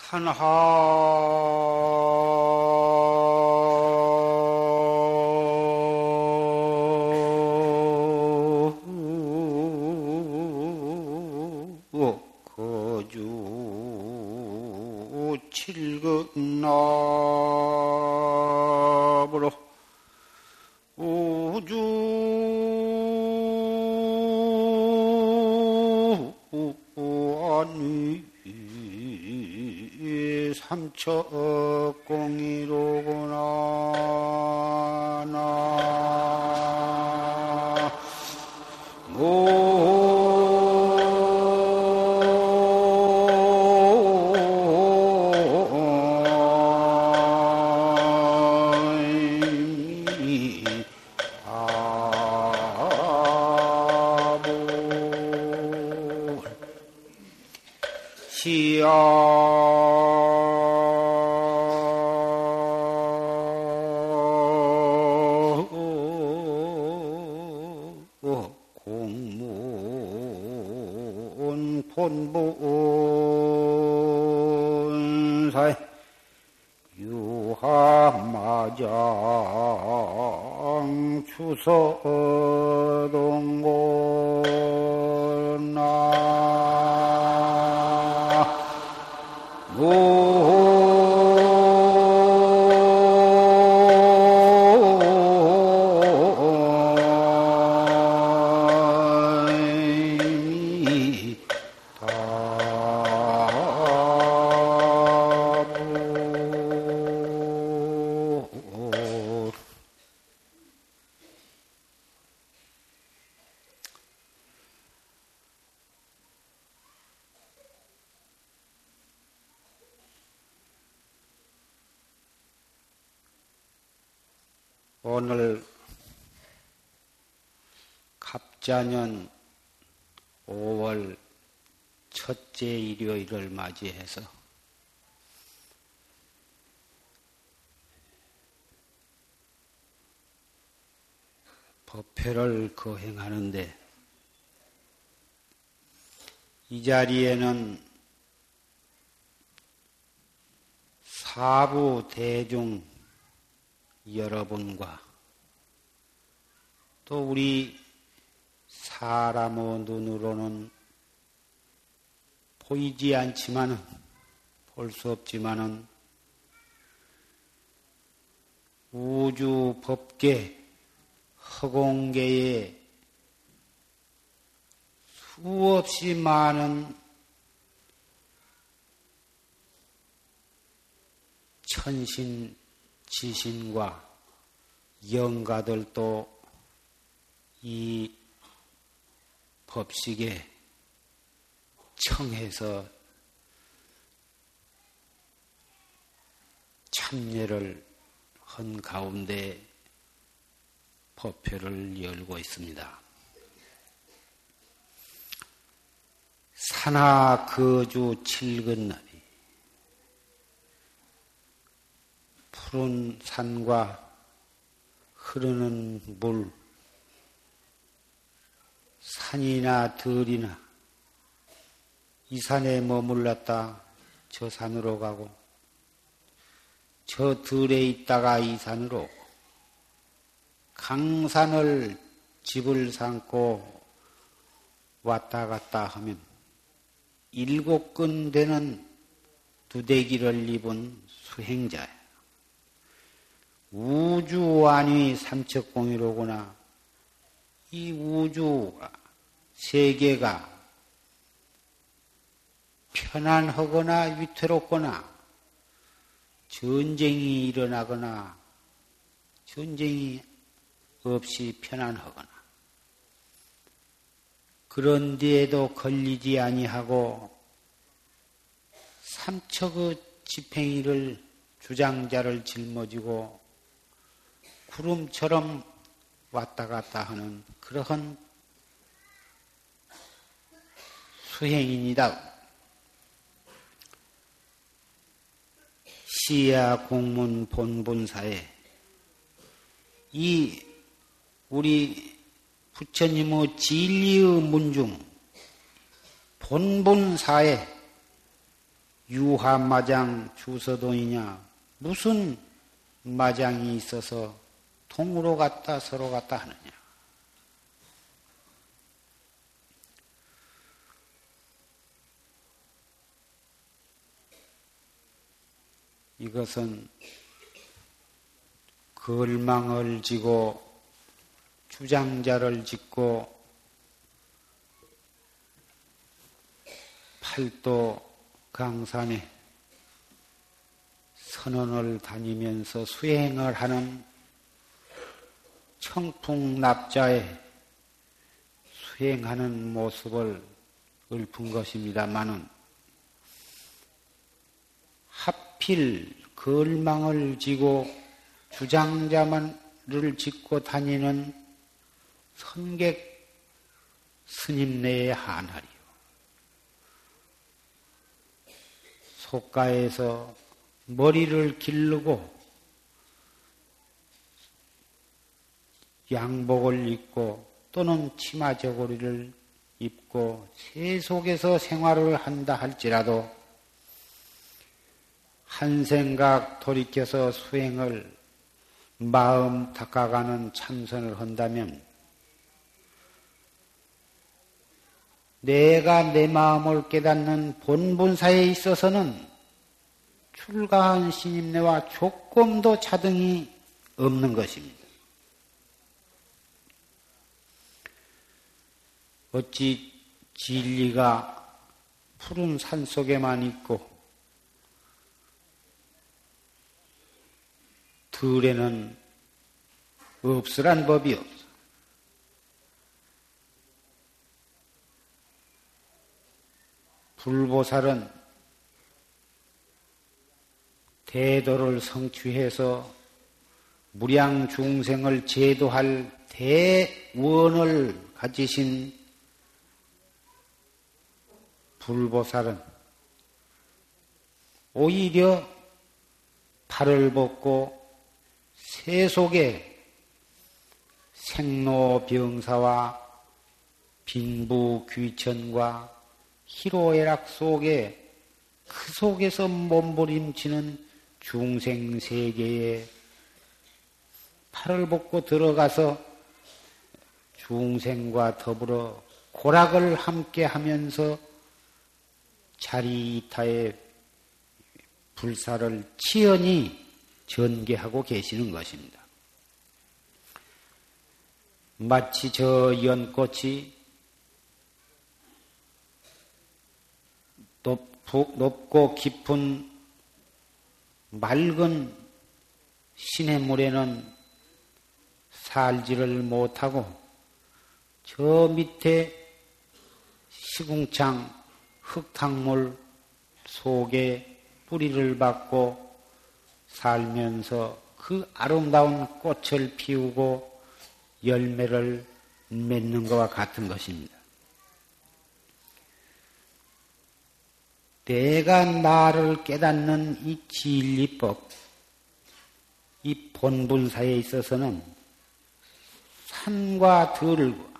看好 오늘 갑자년 5월 첫째 일요일을 맞이해서 법회를 거행하는데 이 자리에는 사부 대중 여러분과 또 우리 사람의 눈으로는 보이지 않지만은 볼 수 없지만은 우주 법계 허공계에 수없이 많은 천신 지신과 영가들도 이 법식에 청해서 참여를 한 가운데 법회를 열고 있습니다. 산하 거주 칠근 날이 푸른 산과 흐르는 물, 산이나 들이나 이 산에 머물렀다 저 산으로 가고 저 들에 있다가 이 산으로 강산을 집을 삼고 왔다 갔다 하면 일곱 근 되는 두대기를 입은 수행자야. 우주완이 삼척공이로구나. 이 우주가, 세계가 편안하거나 위태롭거나 전쟁이 일어나거나 전쟁이 없이 편안하거나 그런 데에도 걸리지 아니하고 삼척의 집행이를 주장자를 짊어지고 구름처럼 왔다 갔다 하는 그러한 수행인이다. 시야 공문 본본사에 이 우리 부처님의 진리의 문중 본본사에 유화마장 주서동이냐 무슨 마장이 있어서 동으로 갔다 서로 갔다 하느냐. 이것은 걸망을 지고 주장자를 짓고 팔도 강산에 선언을 다니면서 수행을 하는 청풍납자의 수행하는 모습을 읊은 것입니다만은 하필 걸망을 지고 주장자만을 짓고 다니는 선객 스님네의 한할이요. 속가에서 머리를 기르고 양복을 입고 또는 치마 저고리를 입고 새 속에서 생활을 한다 할지라도 한 생각 돌이켜서 수행을 마음 닦아가는 참선을 한다면 내가 내 마음을 깨닫는 본분사에 있어서는 출가한 신임내와 조금도 차등이 없는 것입니다. 어찌 진리가 푸른 산 속에만 있고 들에는 없으란 법이 없어. 불보살은 대도를 성취해서 무량 중생을 제도할 대원을 가지신 불보살은 오히려 팔을 벗고 새 속에 생로병사와 빈부귀천과 희로애락 속에 그 속에서 몸부림치는 중생 세계에 팔을 벗고 들어가서 중생과 더불어 고락을 함께 하면서 자리이타의 불사를 치연히 전개하고 계시는 것입니다. 마치 저 연꽃이 높고 깊은 맑은 시냇물에는 살지를 못하고 저 밑에 시궁창 흙탕물 속에 뿌리를 받고 살면서 그 아름다운 꽃을 피우고 열매를 맺는 것과 같은 것입니다. 내가 나를 깨닫는 이 진리법, 이 본분사에 있어서는 산과 들과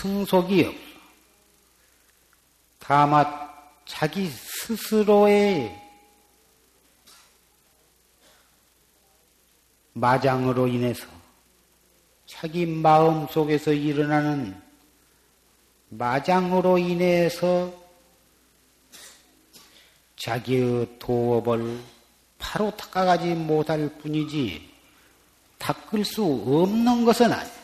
승속이 없어. 다만 자기 스스로의 마장으로 인해서 자기 마음 속에서 일어나는 마장으로 인해서 자기의 도업을 바로 닦아가지 못할 뿐이지 닦을 수 없는 것은 아니야.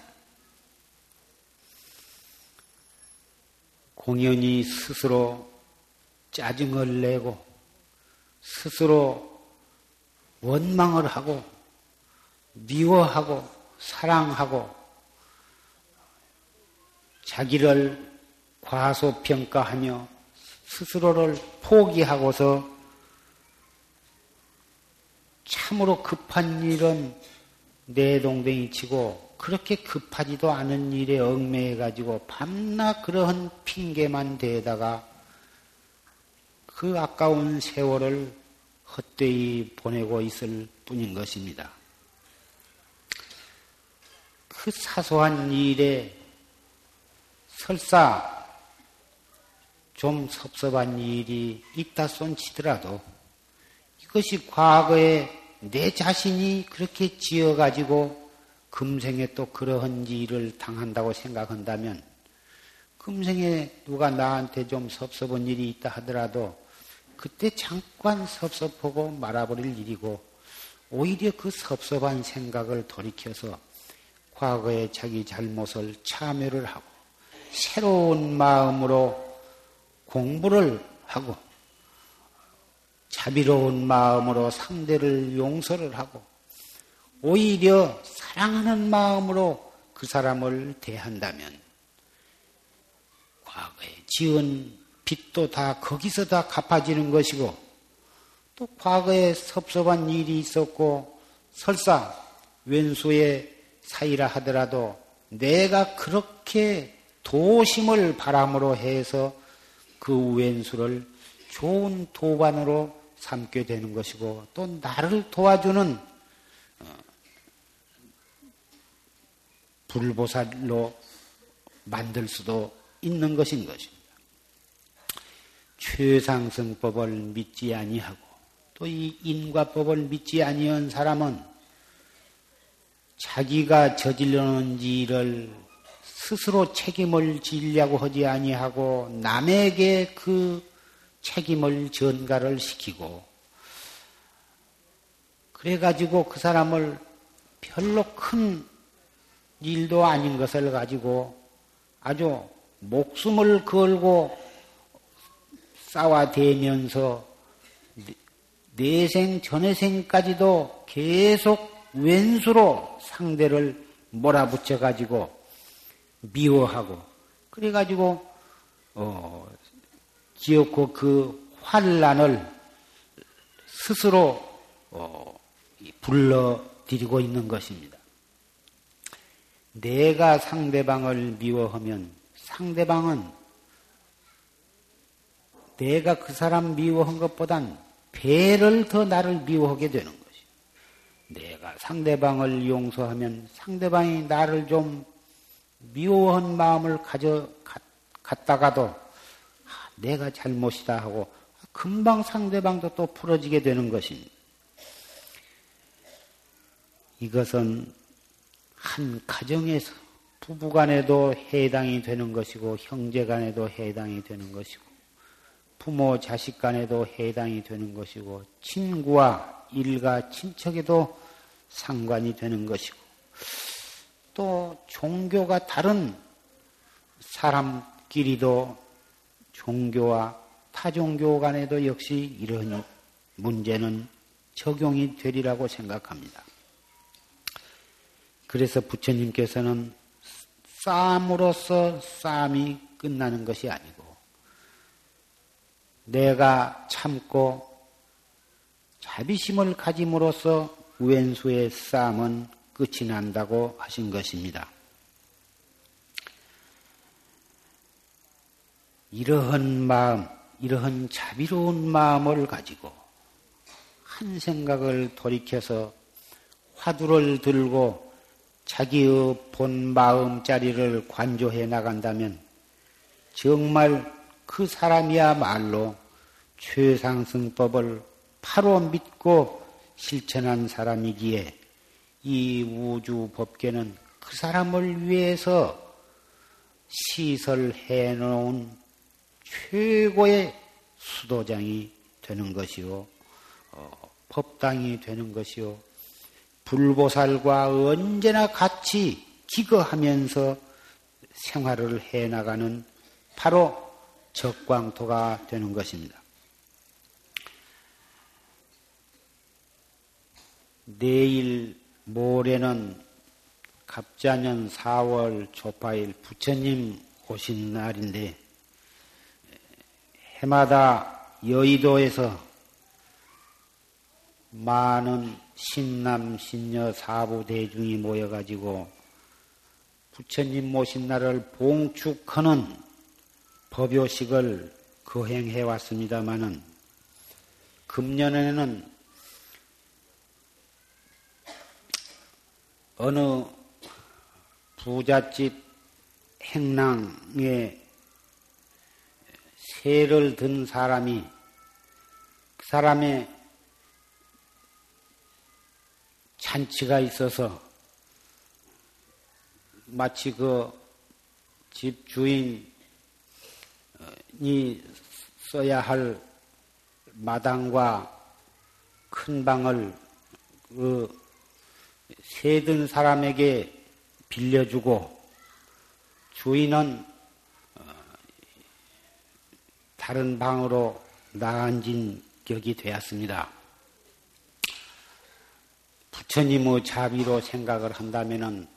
공연히 스스로 짜증을 내고 스스로 원망을 하고 미워하고 사랑하고 자기를 과소평가하며 스스로를 포기하고서 참으로 급한 일은 내 동댕이 치고 그렇게 급하지도 않은 일에 얽매여 가지고 밤낮 그러한 핑계만 대다가 그 아까운 세월을 헛되이 보내고 있을 뿐인 것입니다. 그 사소한 일에 설사 좀 섭섭한 일이 있다 손치더라도 이것이 과거에 내 자신이 그렇게 지어가지고 금생에 또 그러한 일을 당한다고 생각한다면 금생에 누가 나한테 좀 섭섭한 일이 있다 하더라도 그때 잠깐 섭섭하고 말아버릴 일이고 오히려 그 섭섭한 생각을 돌이켜서 과거의 자기 잘못을 참여를 하고 새로운 마음으로 공부를 하고 자비로운 마음으로 상대를 용서를 하고 오히려 사랑하는 마음으로 그 사람을 대한다면 과거에 지은 빚도 다 거기서 다 갚아지는 것이고 또 과거에 섭섭한 일이 있었고 설사 왼수의 사이라 하더라도 내가 그렇게 도심을 바람으로 해서 그 왼수를 좋은 도반으로 삼게 되는 것이고 또 나를 도와주는 불보살로 만들 수도 있는 것인 것입니다. 최상승법을 믿지 아니하고 또 이 인과법을 믿지 아니한 사람은 자기가 저질러놓은 일을 스스로 책임을 지려고 하지 아니하고 남에게 그 책임을 전가를 시키고 그래가지고 그 사람을 별로 큰 일도 아닌 것을 가지고 아주 목숨을 걸고 싸워대면서 내생 전해생까지도 계속 왼수로 상대를 몰아붙여 가지고 미워하고 그래 가지고 어, 기어코 그 환란을 스스로 어, 불러들이고 있는 것입니다. 내가 상대방을 미워하면 상대방은 내가 그 사람 미워한 것보단 배를 더 나를 미워하게 되는 것이. 내가 상대방을 용서하면 상대방이 나를 좀 미워한 마음을 가져 갔다가도 아, 내가 잘못이다 하고 금방 상대방도 또 풀어지게 되는 것입니다. 이것은 한 가정에서 부부간에도 해당이 되는 것이고 형제간에도 해당이 되는 것이고 부모 자식간에도 해당이 되는 것이고 친구와 일가 친척에도 상관이 되는 것이고 또 종교가 다른 사람끼리도 종교와 타종교 간에도 역시 이런 문제는 적용이 되리라고 생각합니다. 그래서 부처님께서는 싸움으로써 싸움이 끝나는 것이 아니고 내가 참고 자비심을 가짐으로써 왼수의 싸움은 끝이 난다고 하신 것입니다. 이러한 마음, 이러한 자비로운 마음을 가지고 한 생각을 돌이켜서 화두를 들고 자기의 본 마음자리를 관조해 나간다면 정말 그 사람이야말로 최상승법을 바로 믿고 실천한 사람이기에 이 우주 법계는 그 사람을 위해서 시설해 놓은 최고의 수도장이 되는 것이요, 어, 법당이 되는 것이요, 불보살과 언제나 같이 기거하면서 생활을 해 나가는 바로 적광토가 되는 것입니다. 내일 모레는 갑자년 4월 초파일 부처님 오신 날인데 해마다 여의도에서 많은 신남 신녀 사부 대중이 모여가지고 부처님 모신 날을 봉축하는 법요식을 거행해 왔습니다마는 금년에는 어느 부잣집 행랑에 세를 든 사람이 그 사람의 잔치가 있어서 마치 그 집 주인이 써야 할 마당과 큰 방을 그 세든 사람에게 빌려주고 주인은 어, 다른 방으로 나앉은 격이 되었습니다. 부처님의 자비로 생각을 한다면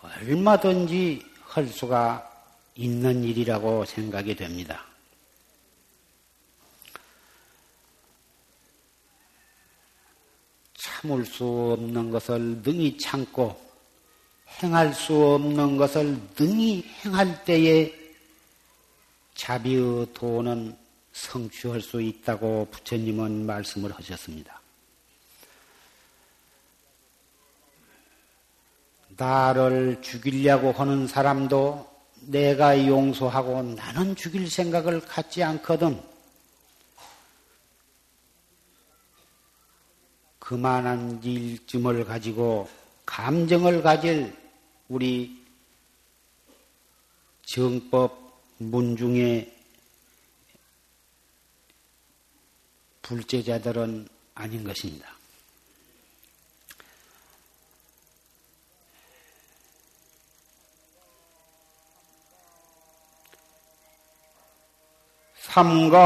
얼마든지 할 수가 있는 일이라고 생각이 됩니다. 참을 수 없는 것을 능히 참고 행할 수 없는 것을 능히 행할 때에 자비의 도는 성취할 수 있다고 부처님은 말씀을 하셨습니다. 나를 죽이려고 하는 사람도 내가 용서하고 나는 죽일 생각을 갖지 않거든. 그만한 일쯤을 가지고 감정을 가질 우리 정법 문중의 불제자들은 아닌 것입니다. 삼가.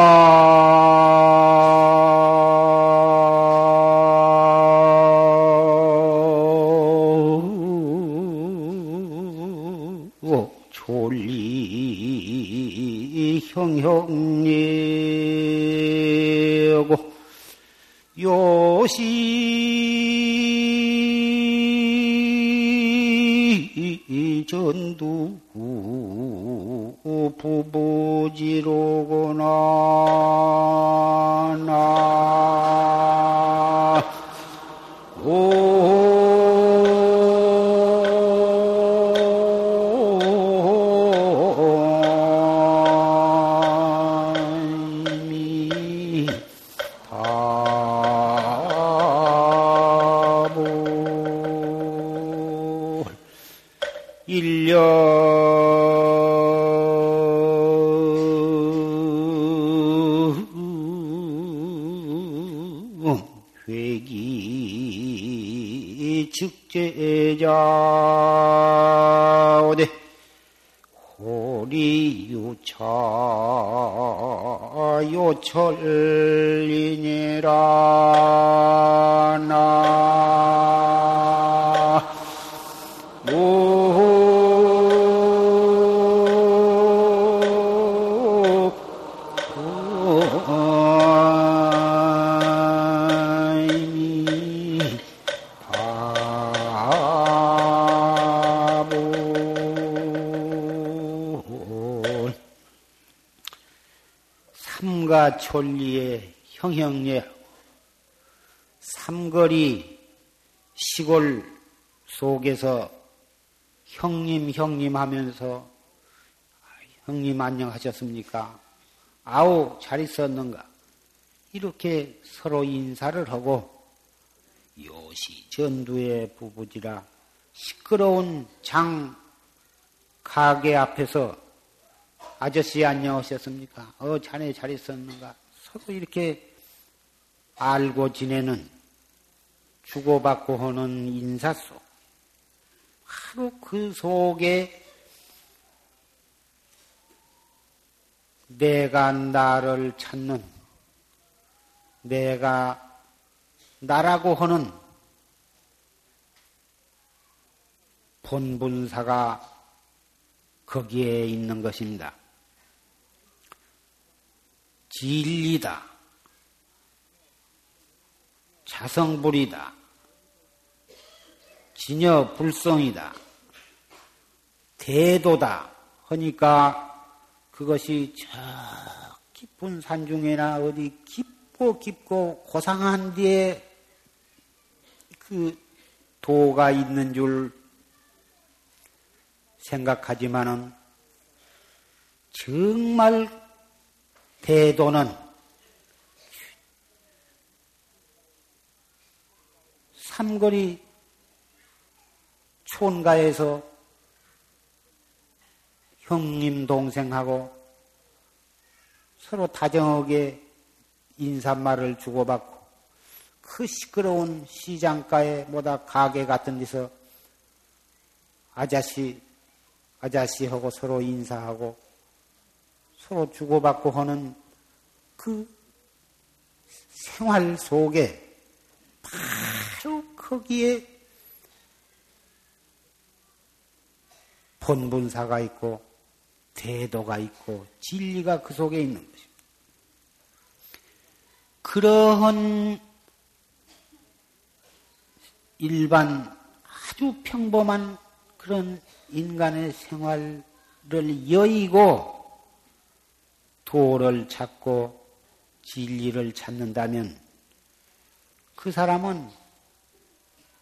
졸리 형형례고 요시. 전두 부부지로구나. 나 회기 즉제자 오대 호리 유차 요철이니라 나 천리의 형형례 삼거리 시골 속에서 형님 형님 하면서 형님 안녕하셨습니까? 아우 잘 있었는가? 이렇게 서로 인사를 하고 요시 전두의 부부지라 시끄러운 장 가게 앞에서 아저씨 안녕하셨습니까? 어 자네 잘 있었는가? 서로 이렇게 알고 지내는 주고받고 하는 인사 속 바로 그 속에 내가 나를 찾는 내가 나라고 하는 본분사가 거기에 있는 것입니다. 진리다. 자성불이다. 진여 불성이다. 대도다. 하니까 그것이 저 깊은 산중에나 어디 깊고 깊고 고상한 데에 그 도가 있는 줄 생각하지만은 정말 대도는 삼거리 촌가에서 형님 동생하고 서로 다정하게 인사말을 주고받고 그 시끄러운 시장가에 뭐다 가게 같은 데서 아저씨 아저씨하고 서로 인사하고 서로 주고받고 하는 그 생활 속에 바로 거기에 본분사가 있고 대도가 있고 진리가 그 속에 있는 것입니다. 그러한 일반 아주 평범한 그런 인간의 생활을 여의고 도를 찾고 진리를 찾는다면 그 사람은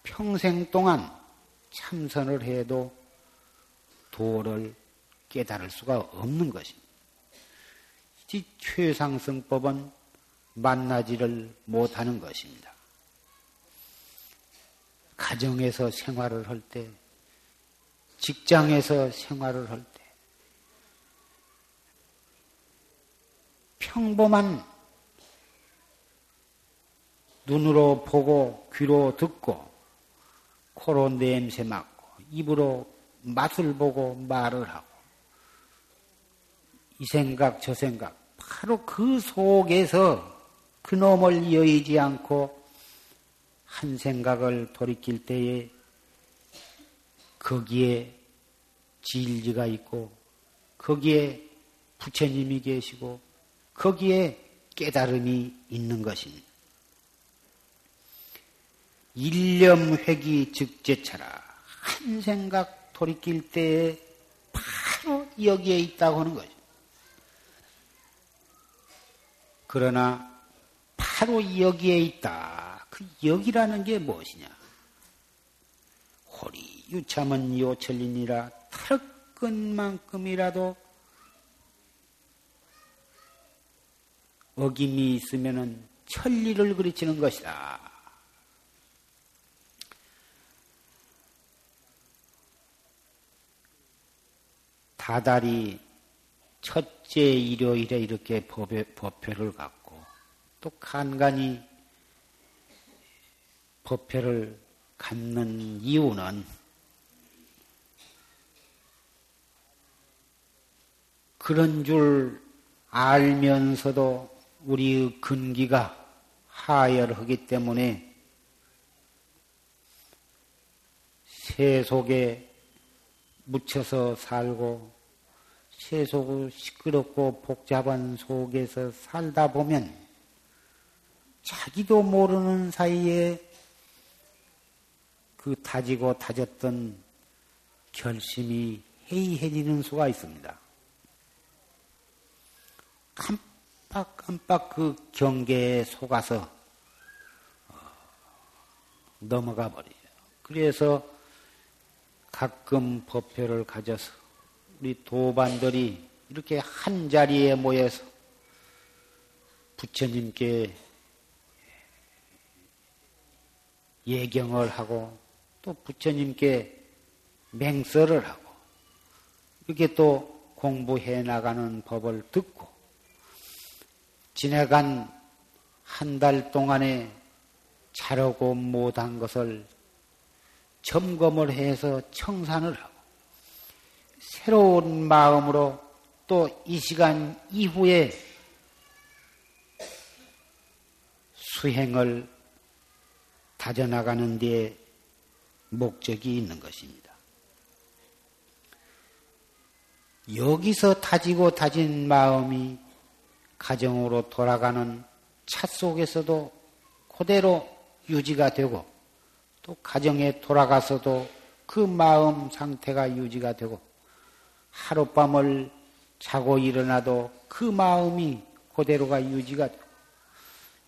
평생 동안 참선을 해도 도를 깨달을 수가 없는 것입니다. 이 최상승법은 만나지를 못하는 것입니다. 가정에서 생활을 할 때, 직장에서 생활을 할 때, 평범한 눈으로 보고 귀로 듣고 코로 냄새 맡고 입으로 맛을 보고 말을 하고 이 생각 저 생각 바로 그 속에서 그놈을 여의지 않고 한 생각을 돌이킬 때에 거기에 진리가 있고 거기에 부처님이 계시고 거기에 깨달음이 있는 것입니다. 일념회기 즉제차라 한 생각 돌이킬 때에 바로 여기에 있다고 하는 거죠. 그러나 바로 여기에 있다. 그 여기라는 게 무엇이냐? 호리 유참은 요철리니라 털끝만큼이라도 어김이 있으면은 천리를 그리치는 것이다. 다달이 첫째 일요일에 이렇게 법회, 법회를 갖고 또 간간히 법회를 갖는 이유는 그런 줄 알면서도 우리의 근기가 하열하기 때문에 새 속에 묻혀서 살고 새 속을 시끄럽고 복잡한 속에서 살다 보면 자기도 모르는 사이에 그 다지고 다졌던 결심이 해이해지는 수가 있습니다. 깜 빡깜빡 그 경계에 속아서 어, 넘어가 버려요. 그래서 가끔 법회를 가져서 우리 도반들이 이렇게 한 자리에 모여서 부처님께 예경을 하고 또 부처님께 맹설을 하고 이렇게 또 공부해 나가는 법을 듣고 지나간 한 달 동안에 자르고 못한 것을 점검을 해서 청산을 하고 새로운 마음으로 또 이 시간 이후에 수행을 다져나가는 데 목적이 있는 것입니다. 여기서 다지고 다진 마음이 가정으로 돌아가는 차 속에서도 그대로 유지가 되고 또 가정에 돌아가서도 그 마음 상태가 유지가 되고 하룻밤을 자고 일어나도 그 마음이 그대로가 유지가 되고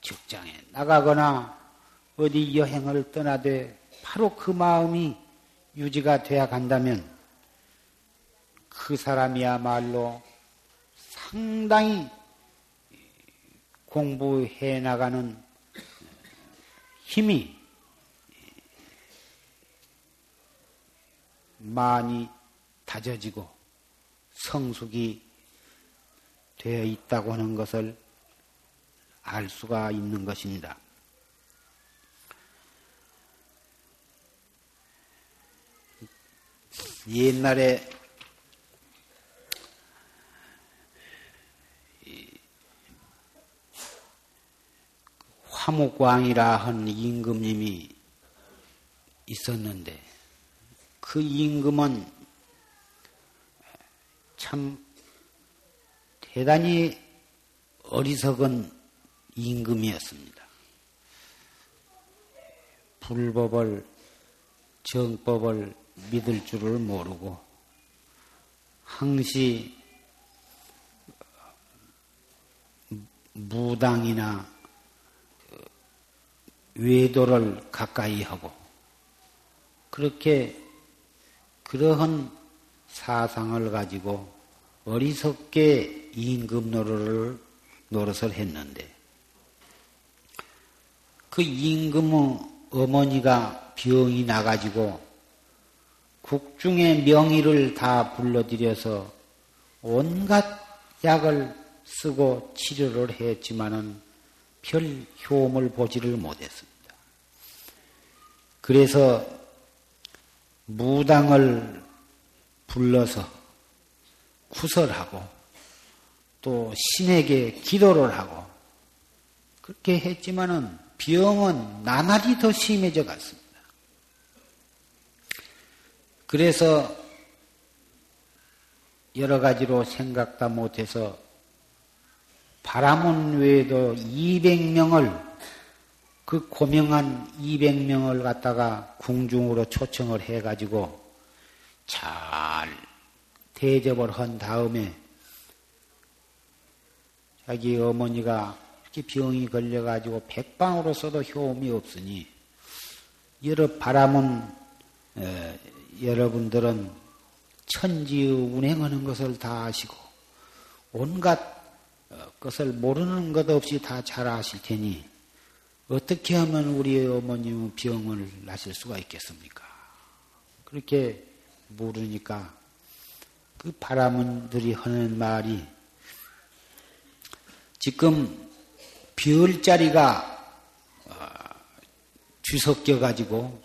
직장에 나가거나 어디 여행을 떠나되 바로 그 마음이 유지가 돼야 간다면 그 사람이야말로 상당히 공부해 나가는 힘이 많이 다져지고 성숙이 되어 있다고 하는 것을 알 수가 있는 것입니다. 옛날에 화목왕이라 한 임금님이 있었는데 그 임금은 참 대단히 어리석은 임금이었습니다. 불법을 정법을 믿을 줄을 모르고 항시 무당이나 외도를 가까이 하고 그렇게 그러한 사상을 가지고 어리석게 임금 노릇을 노릇을 했는데 그 임금의 어머니가 병이 나가지고 국중의 명의를 다 불러들여서 온갖 약을 쓰고 치료를 했지만은 별 효험을 보지를 못했습니다. 그래서 무당을 불러서 구설하고 또 신에게 기도를 하고 그렇게 했지만은 병은 나날이 더 심해져 갔습니다. 그래서 여러 가지로 생각다 못해서 바람은 외에도 200명을 그 고명한 200명을 갖다가 궁중으로 초청을 해가지고 잘 대접을 한 다음에 자기 어머니가 이렇게 병이 걸려가지고 백방으로 써도 효험이 없으니 여러 바람은 에, 여러분들은 천지의 운행하는 것을 다 아시고 온갖 어, 것을 모르는 것 없이 다 잘 아실 테니 어떻게 하면 우리 어머님은 병을 나실 수가 있겠습니까? 그렇게 모르니까 그 바람들이 하는 말이 지금 별자리가 어, 뒤섞여 가지고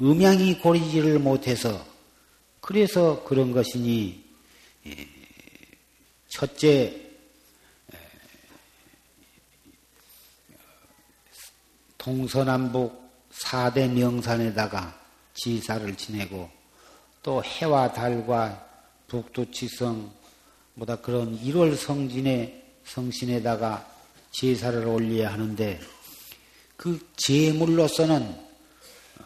음양이 고리지를 못해서 그래서 그런 것이니 예, 첫째 동서남북 4대 명산에다가 지사를 지내고 또 해와 달과 북두치성 뭐다 그런 1월 성진의 성신에다가 제사를 올려야 하는데 그 제물로서는 어,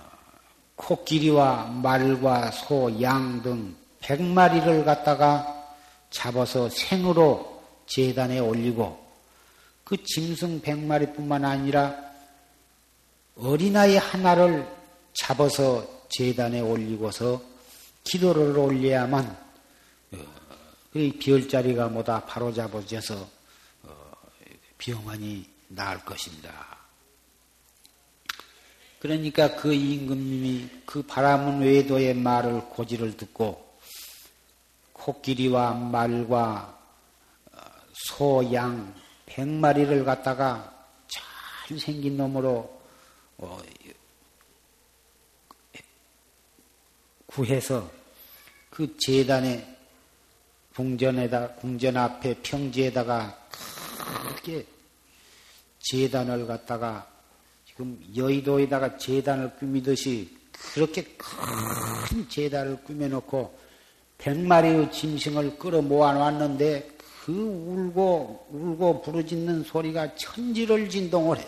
코끼리와 말과 소, 양 등 100마리를 갖다가 잡아서 생으로 재단에 올리고 그 짐승 100마리뿐만 아니라 어린아이 하나를 잡아서 재단에 올리고서 기도를 올려야만 어, 그 별자리가 뭐다 바로 잡아져서 어, 병환이 나을 것입니다. 그러니까 그 임금님이 그 바람은 외도의 말을 고지를 듣고 코끼리와 말과 어, 소, 양, 백마리를 갖다가 잘 생긴 놈으로 어, 구해서 그 재단에 궁전에다 궁전 앞에 평지에다가 크게 재단을 갖다가 지금 여의도에다가 재단을 꾸미듯이 그렇게 큰 재단을 꾸며놓고 백마리의 짐승을 끌어 모아놨는데 그 울고 울고 부르짖는 소리가 천지를 진동을 해.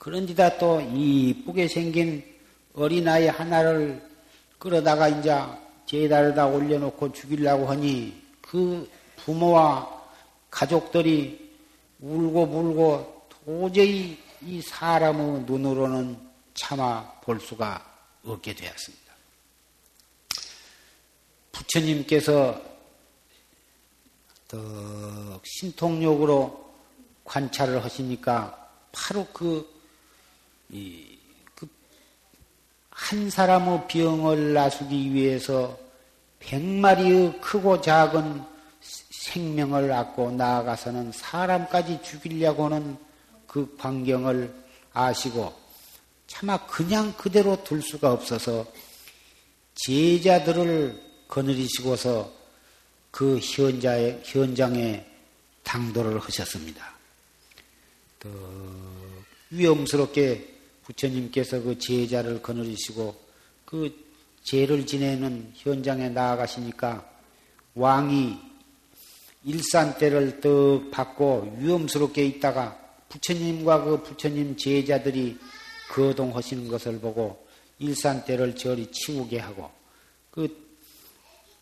그런데다 또 이쁘게 생긴 어린아이 하나를 끌어다가 이제 제단에다 올려놓고 죽이려고 하니 그 부모와 가족들이 울고 불고 도저히 이 사람의 눈으로는 참아 볼 수가 없게 되었습니다. 부처님께서 더 신통력으로 관찰을 하시니까 바로 그, 한 사람의 병을 나수기 위해서 백 마리의 크고 작은 생명을 얻고 나아가서는 사람까지 죽이려고 하는 그 광경을 아시고 차마 그냥 그대로 둘 수가 없어서 제자들을 거느리시고서 그 현장에, 현장에 당도를 하셨습니다. 위험스럽게 부처님께서 그 제자를 거느리시고 그 죄를 지내는 현장에 나아가시니까 왕이 일산대를 떡 받고 위험스럽게 있다가 부처님과 그 부처님 제자들이 거동하시는 것을 보고 일산대를 저리 치우게 하고 그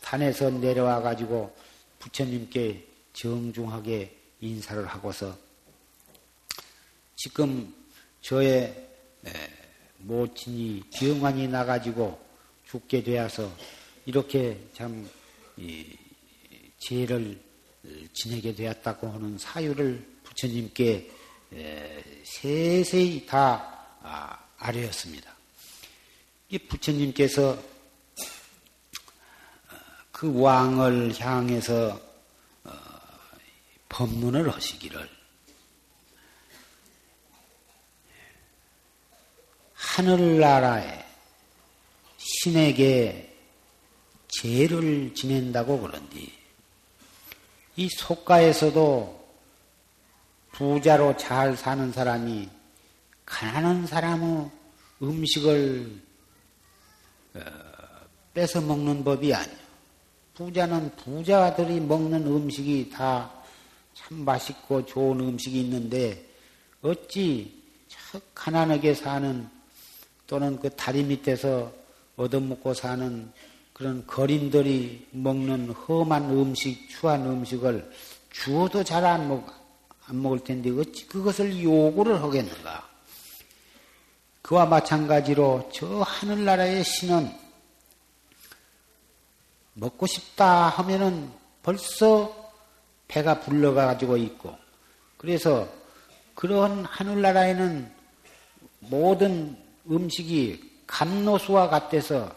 산에서 내려와 가지고 부처님께 정중하게 인사를 하고서 지금 저의 모친이 병환이 나가지고 죽게 되어서 이렇게 참 죄를 지내게 되었다고 하는 사유를 부처님께 세세히 다 아, 아뢰었습니다. 이 부처님께서 그 왕을 향해서 어, 법문을 하시기를 하늘나라에 신에게 죄를 지낸다고 그런디 이 속가에서도 부자로 잘 사는 사람이 가난한 사람의 음식을 어, 뺏어 먹는 법이 아니야. 부자는 부자들이 먹는 음식이 다 참 맛있고 좋은 음식이 있는데 어찌 가난하게 사는 또는 그 다리 밑에서 얻어먹고 사는 그런 거린들이 먹는 험한 음식, 추한 음식을 주어도 잘 안 먹, 안 먹을 텐데 어찌 그것을 요구를 하겠는가? 그와 마찬가지로 저 하늘나라의 신은 먹고 싶다 하면은 벌써 배가 불러가지고 있고, 그래서 그런 하늘나라에는 모든 음식이 감노수와 같아서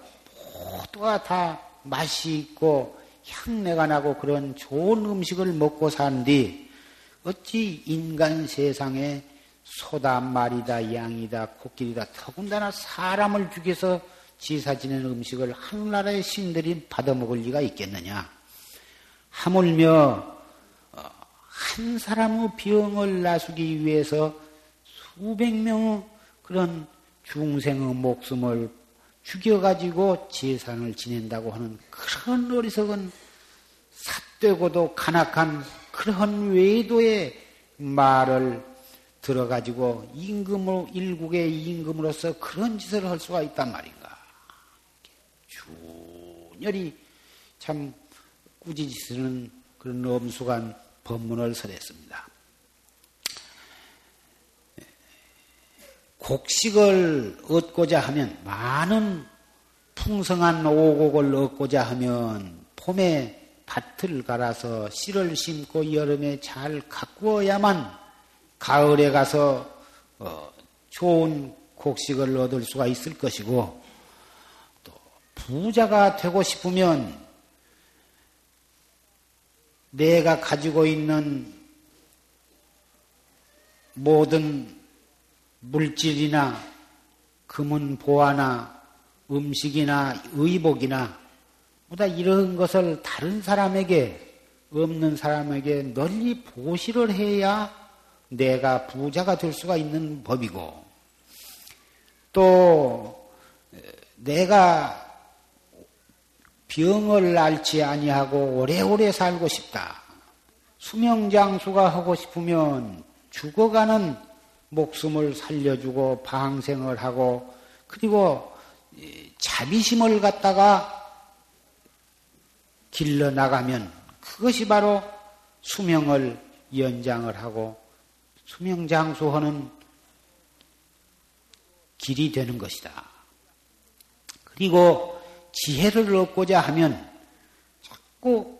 모두가 다 맛이 있고 향내가 나고 그런 좋은 음식을 먹고 사는데 어찌 인간 세상에 소다, 말이다, 양이다, 코끼리다, 더군다나 사람을 죽여서 지사 지낸 음식을 하늘나라의 신들이 받아 먹을 리가 있겠느냐? 하물며 어, 한 사람의 병을 나수기 위해서 수백 명의 그런 중생의 목숨을 죽여가지고 재산을 지낸다고 하는 그런 어리석은 삿되고도 간악한 그런 외도의 말을 들어가지고 임금으로 일국의 임금으로서 그런 짓을 할 수가 있단 말인가. 준열이 참 꾸짖으시는 그런 엄숙한 법문을 설했습니다. 곡식을 얻고자 하면 많은 풍성한 오곡을 얻고자 하면 봄에 밭을 갈아서 씨를 심고 여름에 잘 가꾸어야만 가을에 가서 어, 좋은 곡식을 얻을 수가 있을 것이고 부자가 되고 싶으면 내가 가지고 있는 모든 물질이나 금은 보화나 음식이나 의복이나 뭐다 이런 것을 다른 사람에게 없는 사람에게 널리 보시를 해야 내가 부자가 될 수가 있는 법이고 또 내가 병을 앓지 아니하고 오래오래 살고 싶다. 수명장수가 하고 싶으면 죽어가는 목숨을 살려주고 방생을 하고 그리고 자비심을 갖다가 길러 나가면 그것이 바로 수명을 연장을 하고 수명 장수하는 길이 되는 것이다. 그리고 지혜를 얻고자 하면 자꾸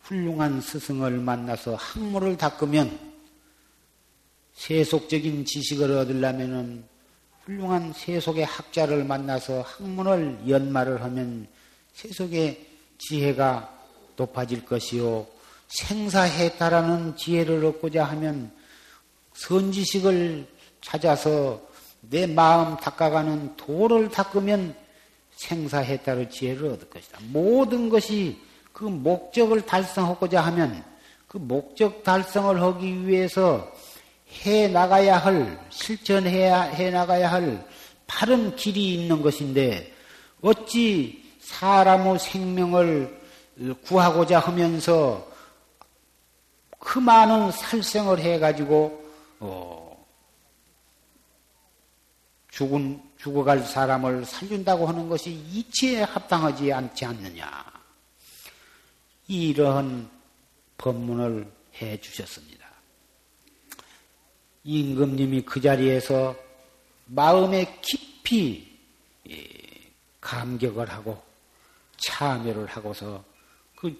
훌륭한 스승을 만나서 학문을 닦으면 세속적인 지식을 얻으려면은 훌륭한 세속의 학자를 만나서 학문을 연마를 하면 세속의 지혜가 높아질 것이요. 생사해탈하는 지혜를 얻고자 하면 선지식을 찾아서 내 마음 닦아가는 도를 닦으면 생사해탈의 지혜를 얻을 것이다. 모든 것이 그 목적을 달성하고자 하면 그 목적 달성을 하기 위해서 해 나가야 할, 실천해야, 해 나가야 할 바른 길이 있는 것인데, 어찌 사람의 생명을 구하고자 하면서 그 많은 살생을 해가지고, 어, 죽은, 죽어갈 사람을 살린다고 하는 것이 이치에 합당하지 않지 않느냐. 이러한 법문을 해 주셨습니다. 임금님이 그 자리에서 마음에 깊이 예, 감격을 하고 참여를 하고서 그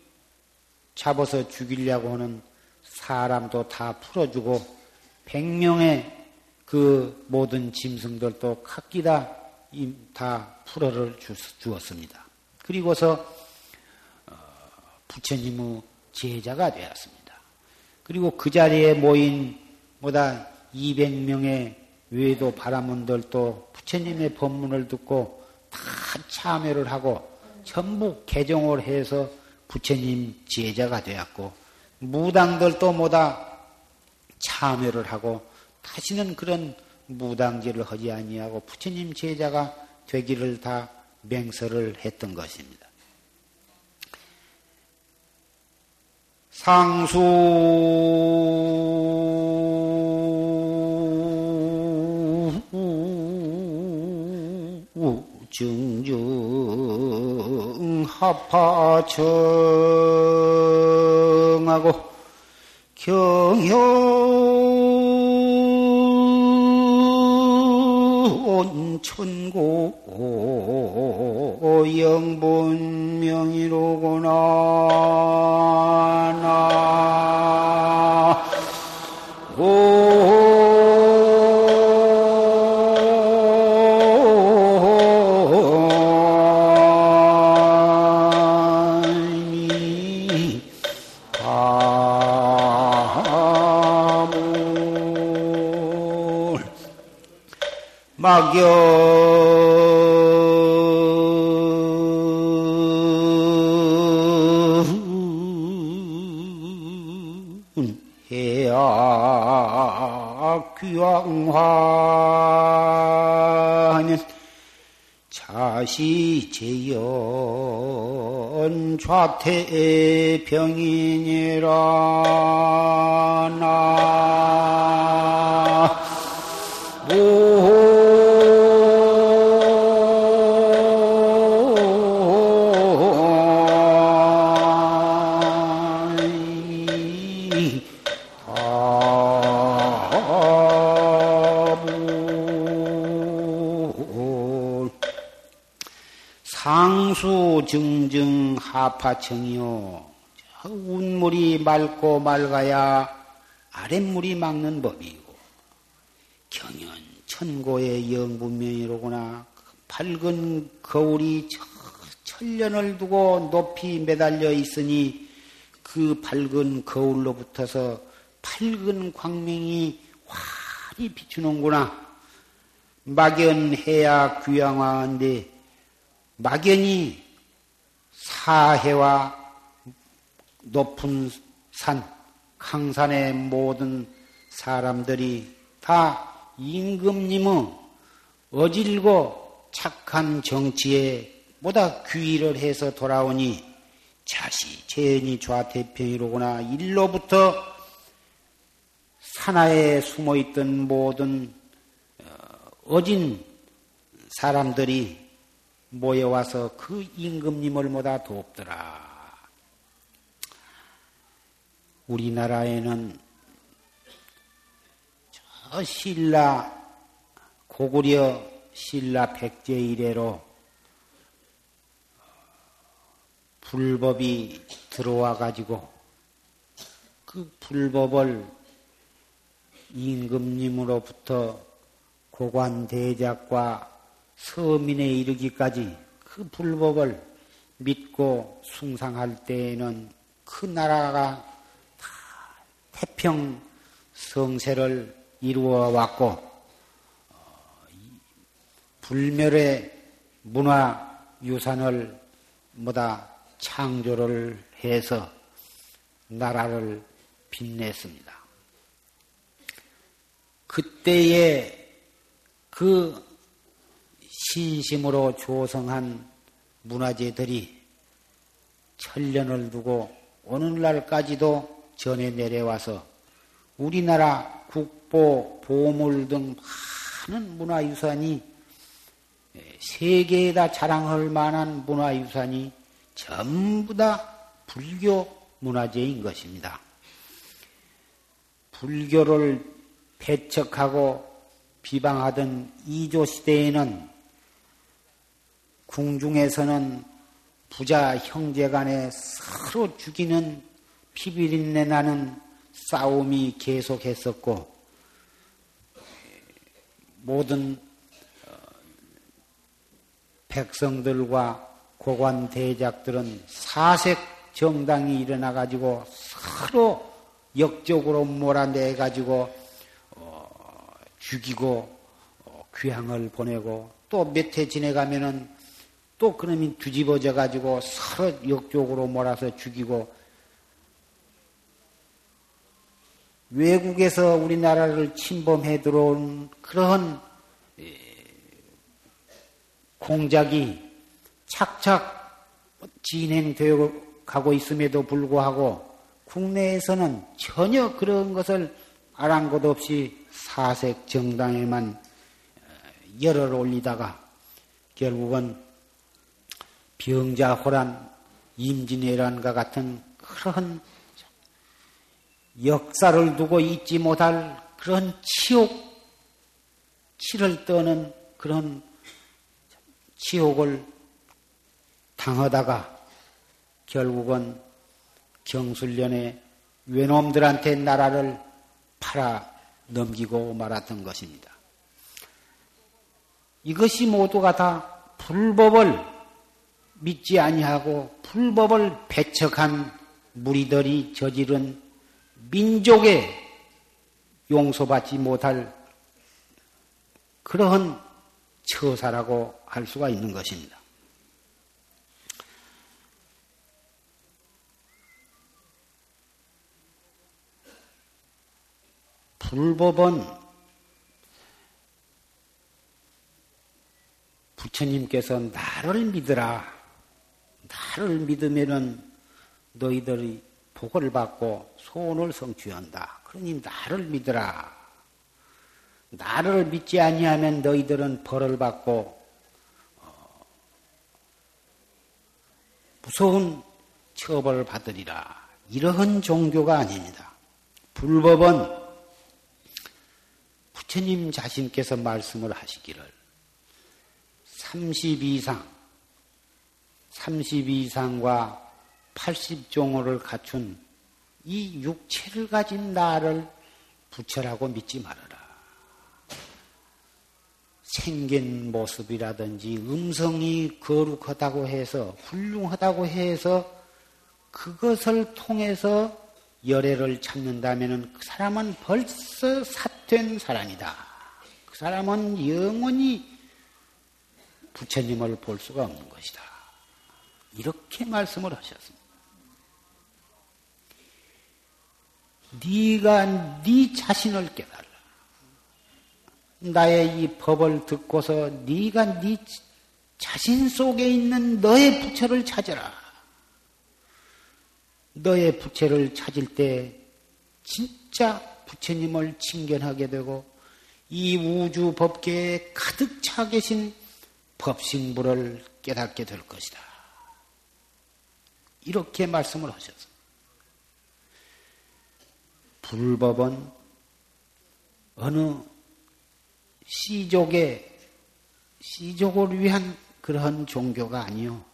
잡아서 죽이려고 하는 사람도 다 풀어주고 백명의 그 모든 짐승들도 각기 다 다 풀어를 주었습니다. 그리고서 어, 부처님의 제자가 되었습니다. 그리고 그 자리에 모인 보다 200명의 외도 바라문들도 부처님의 법문을 듣고 다 참여를 하고 전부 개종을 해서 부처님 제자가 되었고 무당들도 모다 참여를 하고 다시는 그런 무당질을 하지 아니하고 부처님 제자가 되기를 다 맹설을 했던 것입니다. 상수 증증 합파청하고 경현 천고 영분명이로구나. 나 귀왕화하는 자시제연 좌태병이니라 증증 하파청이요. 운물이 맑고 맑아야 아랫물이 막는 법이고 경연 천고의 영분명이로구나. 밝은 거울이 천년을 두고 높이 매달려 있으니 그 밝은 거울로부터서 밝은 광명이 환히 비추는구나. 막연해야 귀양화인데 막연히 사해와 높은 산, 강산의 모든 사람들이 다 임금님의 어질고 착한 정치에 보다 귀의를 해서 돌아오니 자시 재현이 좌태평이로구나. 일로부터 산하에 숨어 있던 모든 어, 어진 사람들이 모여와서 그 임금님을 모다 돕더라. 우리나라에는 저 신라 고구려 신라 백제 이래로 불법이 들어와 가지고 그 불법을 임금님으로부터 고관 대작과 서민에 이르기까지 그 불법을 믿고 숭상할 때에는 그 나라가 다 태평 성세를 이루어 왔고 어, 불멸의 문화 유산을 뭐다 창조를 해서 나라를 빛냈습니다. 그때에 그 신심으로 조성한 문화재들이 천년을 두고 오늘날까지도 전해 내려와서 우리나라 국보, 보물 등 많은 문화유산이 세계에다 자랑할 만한 문화유산이 전부 다 불교 문화재인 것입니다. 불교를 배척하고 비방하던 이조 시대에는 궁중에서는 부자 형제 간에 서로 죽이는 피비린내 나는 싸움이 계속했었고 모든 어, 백성들과 고관 대작들은 사색 정당이 일어나 가지고 서로 역적으로 몰아내 가지고 어, 죽이고 어, 귀향을 보내고 또 몇 해 지내가면은 또 그놈이 뒤집어져 가지고 서로 역적으로 몰아서 죽이고 외국에서 우리나라를 침범해 들어온 그런 공작이 착착 진행되어 가고 있음에도 불구하고 국내에서는 전혀 그런 것을 아랑곳 없이 사색 정당에만 열을 올리다가 결국은 병자호란, 임진왜란과 같은 그런 역사를 두고 잊지 못할 그런 치욕, 치를 떠는 그런 치욕을 당하다가 결국은 경술련의 외놈들한테 나라를 팔아 넘기고 말았던 것입니다. 이것이 모두가 다 불법을 믿지 아니하고 불법을 배척한 무리들이 저지른 민족의 용서받지 못할 그러한 처사라고 할 수가 있는 것입니다. 불법은 부처님께서 나를 믿으라. 나를 믿으면은 너희들이 복을 받고 소원을 성취한다. 그러니 나를 믿으라. 나를 믿지 아니하면 너희들은 벌을 받고 어, 무서운 처벌을 받으리라. 이러한 종교가 아닙니다. 불법은 부처님 자신께서 말씀을 하시기를 30 이상, 30 이상과 80종호를 갖춘 이 육체를 가진 나를 부처라고 믿지 말아라. 생긴 모습이라든지 음성이 거룩하다고 해서 훌륭하다고 해서 그것을 통해서 열애를 찾는다면 그 사람은 벌써 삿된 사람이다. 그 사람은 영원히 부처님을 볼 수가 없는 것이다. 이렇게 말씀을 하셨습니다. 네가 네 자신을 깨달라. 나의 이 법을 듣고서 네가 네 자신 속에 있는 너의 부처를 찾아라. 너의 부채를 찾을 때 진짜 부처님을 친견하게 되고 이 우주 법계에 가득 차 계신 법신부를 깨닫게 될 것이다. 이렇게 말씀을 하셨습니다. 불법은 어느 시족의 시족을 위한 그러한 종교가 아니요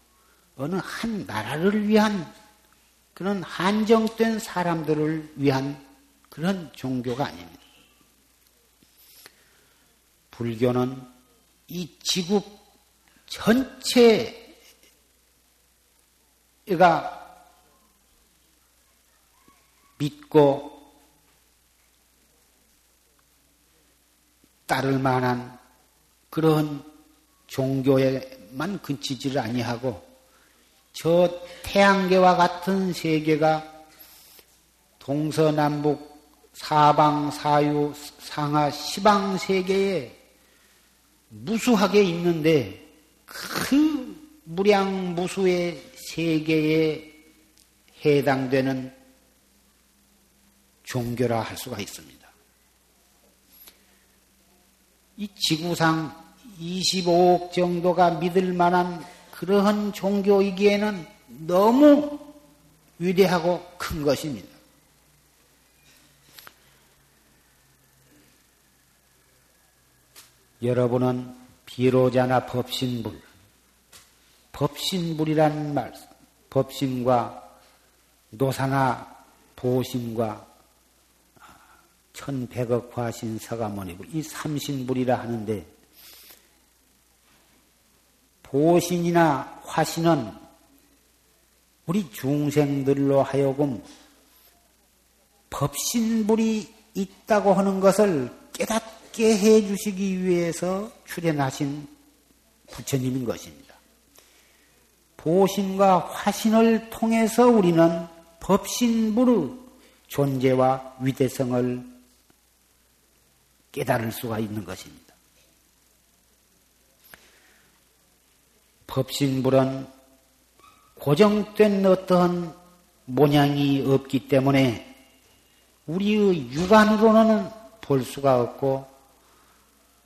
어느 한 나라를 위한 그런 한정된 사람들을 위한 그런 종교가 아닙니다. 불교는 이 지구 전체 가 믿고 따를 만한 그런 종교에만 그치지를 아니하고 저 태양계와 같은 세계가 동서남북 사방 사유 상하 시방 세계에 무수하게 있는데 그 무량무수의 세계에 해당되는 종교라 할 수가 있습니다. 이 지구상 25억 정도가 믿을 만한 그러한 종교이기에는 너무 위대하고 큰 것입니다. 여러분은 비로자나 법신불, 법신불이란 말, 법신과 노사나 보신과 천백억 화신 서가모니불, 이 삼신불이라 하는데, 보신이나 화신은 우리 중생들로 하여금 법신불이 있다고 하는 것을 깨닫게 해 주시기 위해서 출연하신 부처님인 것입니다. 보신과 화신을 통해서 우리는 법신불의 존재와 위대성을 깨달을 수가 있는 것입니다. 법신불은 고정된 어떤 모양이 없기 때문에 우리의 육안으로는 볼 수가 없고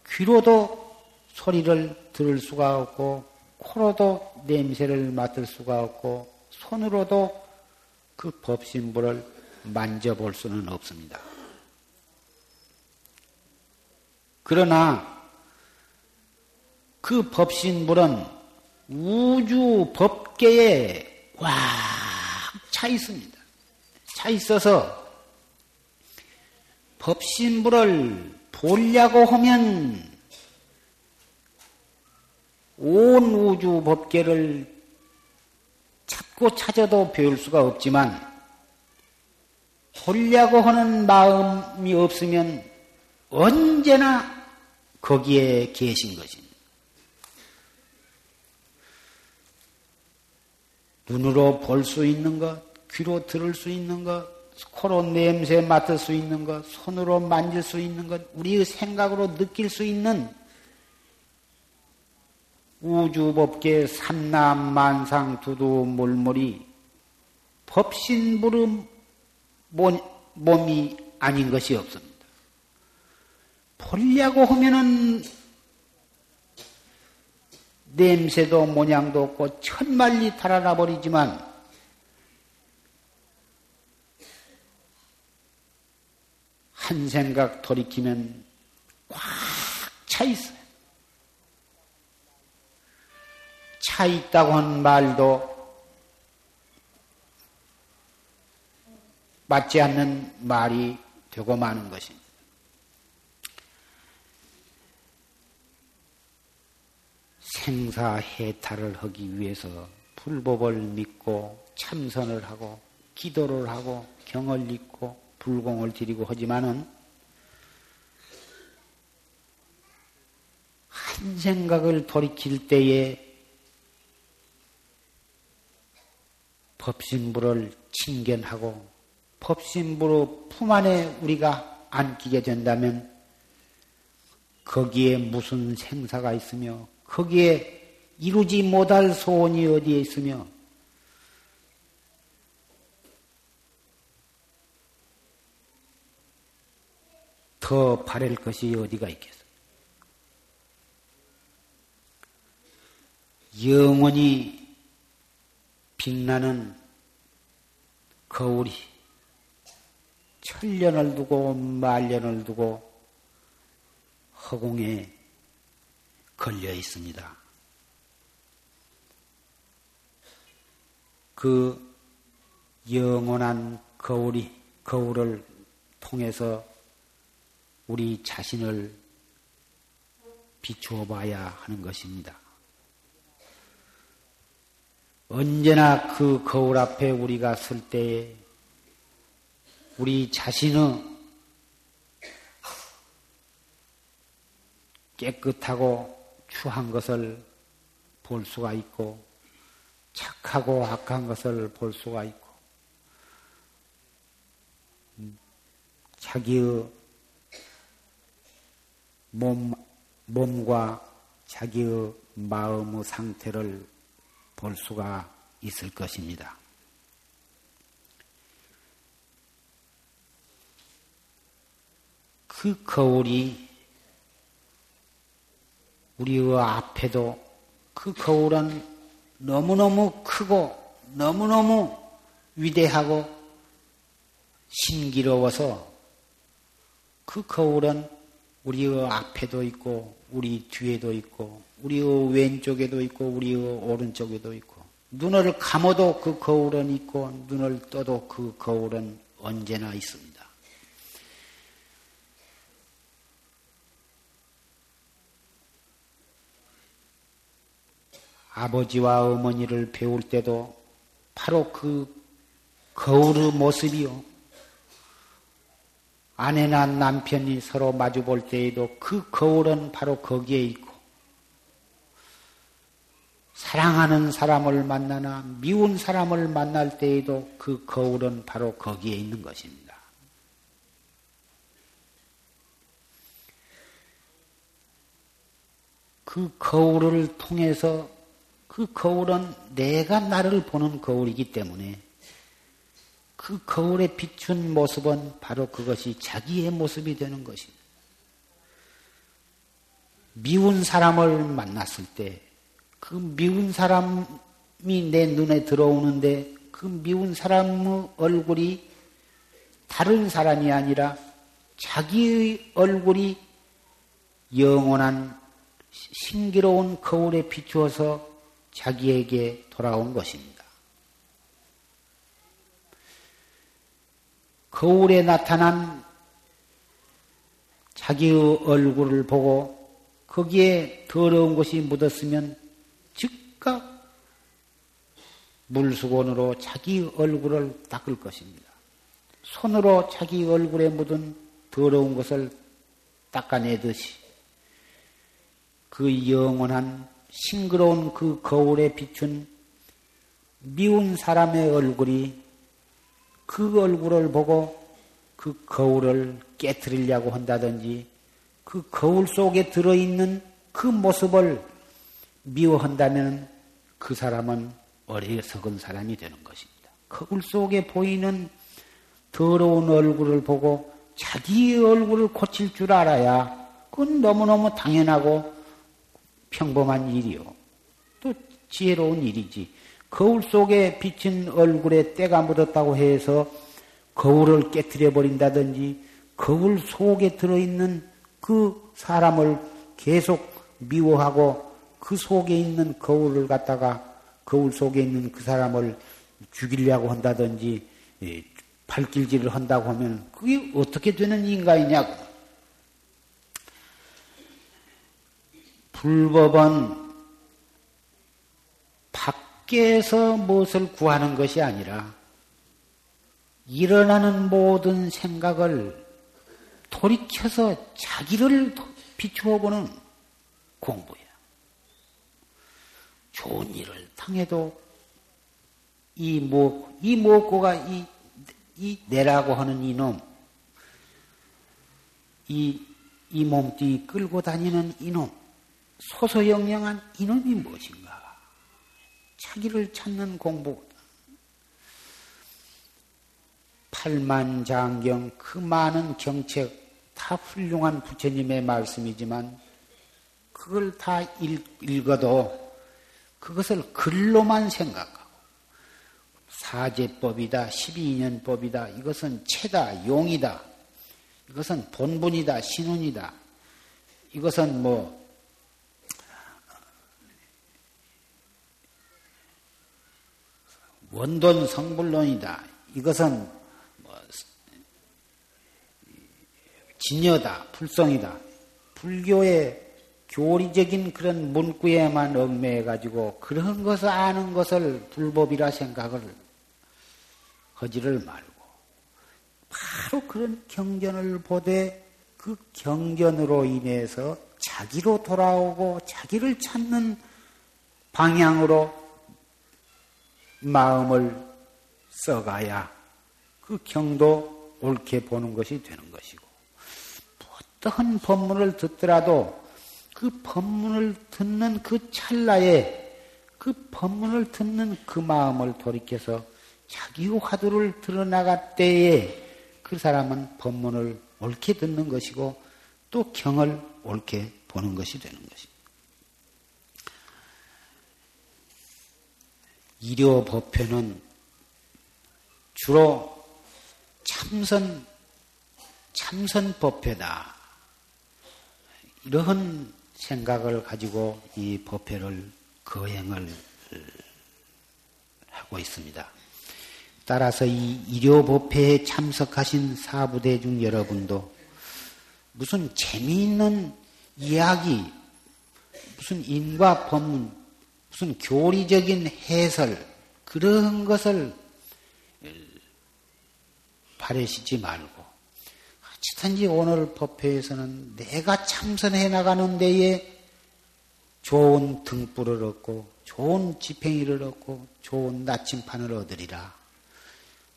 귀로도 소리를 들을 수가 없고 코로도 냄새를 맡을 수가 없고 손으로도 그 법신불을 만져볼 수는 없습니다. 그러나 그 법신불은 우주 법계에 꽉 차 있습니다. 차 있어서 법신부를 보려고 하면 온 우주 법계를 찾고 찾아도 배울 수가 없지만 보려고 하는 마음이 없으면 언제나 거기에 계신 것입니다. 눈으로 볼 수 있는 것, 귀로 들을 수 있는 것, 코로 냄새 맡을 수 있는 것, 손으로 만질 수 있는 것, 우리의 생각으로 느낄 수 있는 우주법계 삼남만상 두두 물물이 법신부름 몸이 아닌 것이 없습니다. 보려고 하면은 냄새도 모양도 없고 천만리 달아나 버리지만 한 생각 돌이키면 꽉 차 있어요. 차 있다고 한 말도 맞지 않는 말이 되고 마는 것입니다. 생사해탈을 하기 위해서 불법을 믿고 참선을 하고 기도를 하고 경을 읽고 불공을 드리고 하지만은 한 생각을 돌이킬 때에 법신부를 친견하고 법신부로 품 안에 우리가 안기게 된다면 거기에 무슨 생사가 있으며 거기에 이루지 못할 소원이 어디에 있으며 더 바랄 것이 어디가 있겠어? 영원히 빛나는 거울이 천년을 두고 말년을 두고 허공에 걸려 있습니다. 그 영원한 거울이, 거울을 통해서 우리 자신을 비추어 봐야 하는 것입니다. 언제나 그 거울 앞에 우리가 설 때에 우리 자신의 깨끗하고 추한 것을 볼 수가 있고 착하고 악한 것을 볼 수가 있고 자기의 몸, 몸과 자기의 마음의 상태를 볼 수가 있을 것입니다. 그 거울이 우리의 앞에도 그 거울은 너무너무 크고 너무너무 위대하고 신기로워서 그 거울은 우리의 앞에도 있고 우리 뒤에도 있고 우리의 왼쪽에도 있고 우리의 오른쪽에도 있고 눈을 감아도 그 거울은 있고 눈을 떠도 그 거울은 언제나 있습니다. 아버지와 어머니를 배울 때도 바로 그 거울의 모습이요. 아내나 남편이 서로 마주 볼 때에도 그 거울은 바로 거기에 있고, 사랑하는 사람을 만나나 미운 사람을 만날 때에도 그 거울은 바로 거기에 있는 것입니다. 그 거울을 통해서 그 거울은 내가 나를 보는 거울이기 때문에 그 거울에 비춘 모습은 바로 그것이 자기의 모습이 되는 것입니다. 미운 사람을 만났을 때 그 미운 사람이 내 눈에 들어오는데 그 미운 사람의 얼굴이 다른 사람이 아니라 자기의 얼굴이 영원한 신기로운 거울에 비추어서 자기에게 돌아온 것입니다. 거울에 나타난 자기의 얼굴을 보고 거기에 더러운 것이 묻었으면 즉각 물수건으로 자기 얼굴을 닦을 것입니다. 손으로 자기 얼굴에 묻은 더러운 것을 닦아내듯이 그 영원한 싱그러운 그 거울에 비춘 미운 사람의 얼굴이 그 얼굴을 보고 그 거울을 깨뜨리려고 한다든지 그 거울 속에 들어있는 그 모습을 미워한다면 그 사람은 어리석은 사람이 되는 것입니다. 거울 속에 보이는 더러운 얼굴을 보고 자기의 얼굴을 고칠 줄 알아야 그건 너무너무 당연하고 평범한 일이요. 또 지혜로운 일이지. 거울 속에 비친 얼굴에 때가 묻었다고 해서 거울을 깨뜨려 버린다든지 거울 속에 들어있는 그 사람을 계속 미워하고 그 속에 있는 거울을 갖다가 거울 속에 있는 그 사람을 죽이려고 한다든지 예, 발길질을 한다고 하면 그게 어떻게 되는 인간이냐고. 불법은 밖에서 무엇을 구하는 것이 아니라 일어나는 모든 생각을 돌이켜서 자기를 비추어 보는 공부야. 좋은 일을 당해도 이 뭐, 이 무엇고가 이, 이 내라고 하는 이놈, 이, 이 몸뚱이 끌고 다니는 이놈, 소소영령한 이놈이 무엇인가? 자기를 찾는 공부. 팔만장경 그 많은 경책 다 훌륭한 부처님의 말씀이지만 그걸 다 읽, 어도 그것을 글로만 생각하고 사제법이다, 12년법이다, 이것은 체다, 용이다, 이것은 본분이다, 신운이다, 이것은 뭐 원돈 성불론이다. 이것은 뭐 진여다, 불성이다. 불교의 교리적인 그런 문구에만 얽매여 가지고 그런 것을 아는 것을 불법이라 생각을 하지를 말고 바로 그런 경전을 보되 그 경전으로 인해서 자기로 돌아오고 자기를 찾는 방향으로 마음을 써가야 그 경도 옳게 보는 것이 되는 것이고 어떠한 법문을 듣더라도 그 법문을 듣는 그 찰나에 그 법문을 듣는 그 마음을 돌이켜서 자기 화두를 드러나갈 때에 그 사람은 법문을 옳게 듣는 것이고 또 경을 옳게 보는 것이 되는 것입니다. 일요 법회는 주로 참선, 참선 법회다. 이러한 생각을 가지고 이 법회를 거행을 하고 있습니다. 따라서 이 일요 법회에 참석하신 사부대 중 여러분도 무슨 재미있는 이야기, 무슨 인과 법문, 무슨 교리적인 해설, 그런 것을 바라시지 말고, 어찌든지 오늘 법회에서는 내가 참선해 나가는 데에 좋은 등불을 얻고, 좋은 지팽이를 얻고, 좋은 나침판을 얻으리라.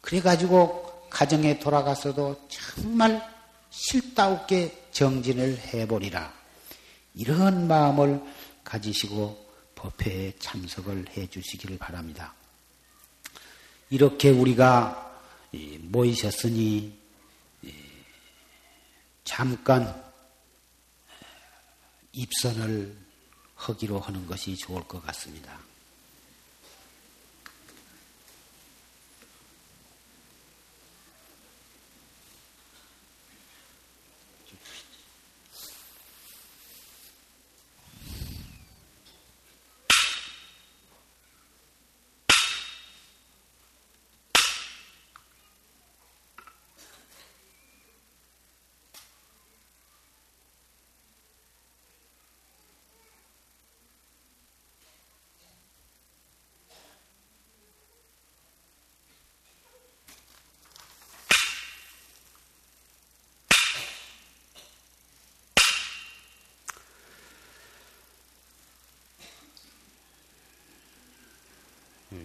그래가지고 가정에 돌아가서도 정말 실다없게 정진을 해보리라. 이런 마음을 가지시고 법회에 참석을 해 주시기를 바랍니다. 이렇게 우리가 모이셨으니 잠깐 입선을 하기로 하는 것이 좋을 것 같습니다.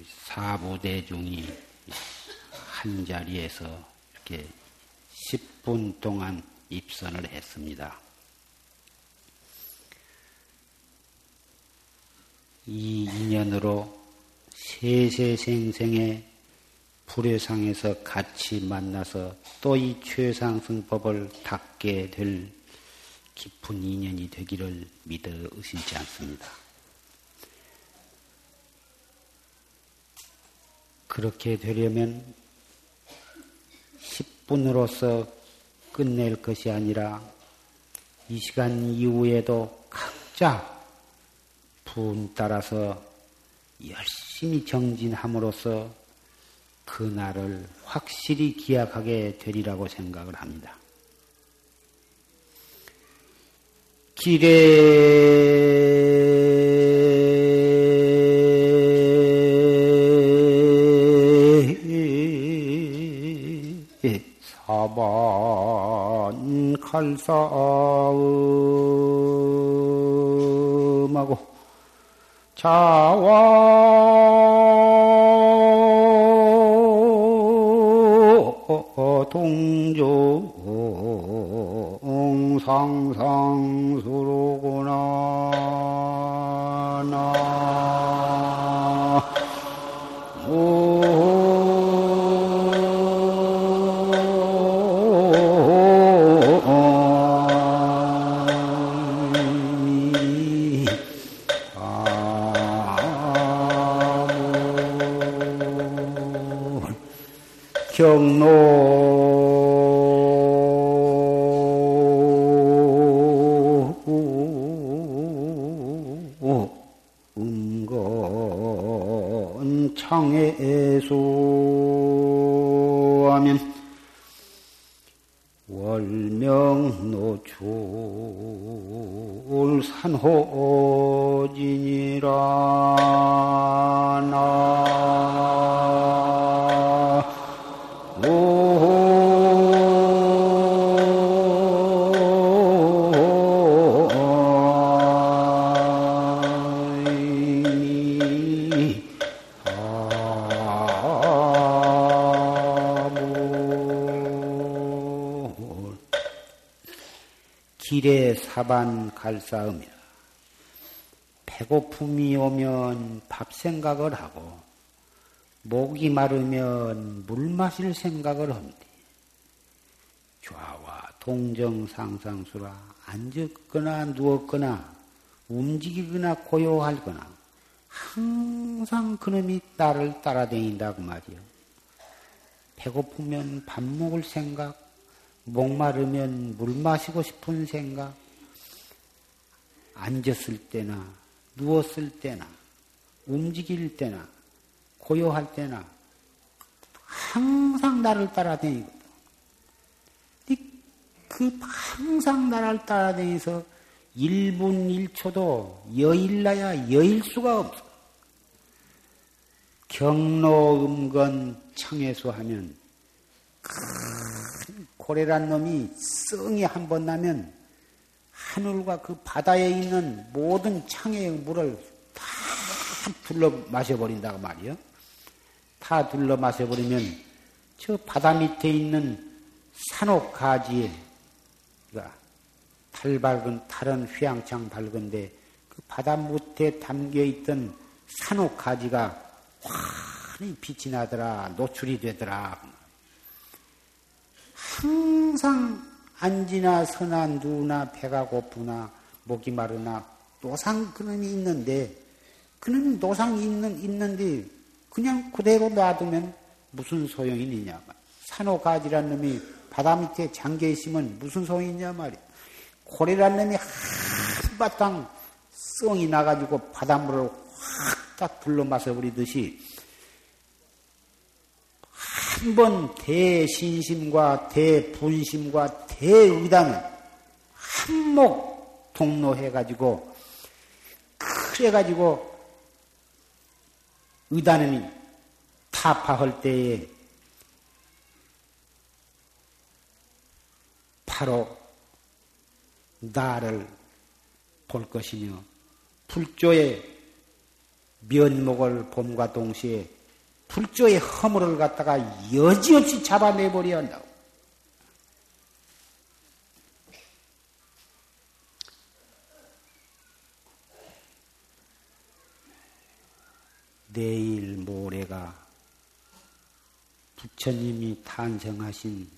사부대중이 한 자리에서 이렇게 10분 동안 입선을 했습니다. 이 인연으로 세세생생의 불회상에서 같이 만나서 또 이 최상승법을 닦게 될 깊은 인연이 되기를 믿어 의심치 않습니다. 그렇게 되려면 10분으로서 끝낼 것이 아니라 이 시간 이후에도 각자 분 따라서 열심히 정진함으로써 그날을 확실히 기약하게 되리라고 생각을 합니다. 길에 사반 칼싸움하고 자와 동종 상상수로구나 창해소 하면 월명 노출 산호 사반 갈싸움이라. 배고픔이 오면 밥 생각을 하고, 목이 마르면 물 마실 생각을 합니다. 좌와 동정 상상수라 앉았거나 누웠거나 움직이거나 고요하거나 항상 그놈이 나를 따라다닌다고 말이요. 배고프면 밥 먹을 생각, 목마르면 물 마시고 싶은 생각, 앉았을 때나, 누웠을 때나, 움직일 때나, 고요할 때나, 항상 나를 따라다니거든. 그 항상 나를 따라다니서 1분 1초도 여일나야 여일 수가 없어. 경로 음건 청해수 하면 고래란 놈이 썽이 한 번 나면 하늘과 그 바다에 있는 모든 창의 물을 다 둘러 마셔버린다고 말이요. 다 둘러 마셔버리면 저 바다 밑에 있는 산옥 가지에 그러니까 달 밝은 달은 휘황창 밝은데 그 바다 밑에 담겨 있던 산옥 가지가 환히 빛이 나더라 노출이 되더라. 항상 앉으나 서나 누나 배가 고프나 목이 마르나 노상 그놈이 있는데 그놈 노상이 있는, 있는데 그냥 그대로 놔두면 무슨 소용이 있느냐 산호가지란 놈이 바다 밑에 잠겨 있으면 무슨 소용이 있냐 말이야. 고래란 놈이 한바탕 썽이 나가지고 바닷물을 확 딱 불러 마셔버리듯이 한번 대신심과 대분심과 대의단을 한목 동로해가지고 그래가지고 의단이 타파할 때에 바로 나를 볼 것이며 불조의 면목을 봄과 동시에 불조의 허물을 갖다가 여지없이 잡아내버려야 한다고. 내일 모레가 부처님이 탄생하신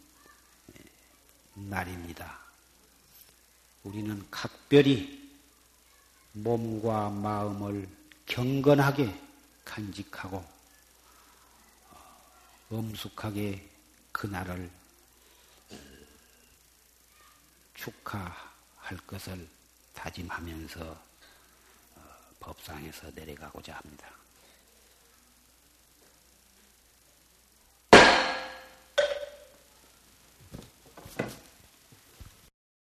날입니다. 우리는 각별히 몸과 마음을 경건하게 간직하고 엄숙하게 그날을 축하할 것을 다짐하면서 어, 법상에서 내려가고자 합니다.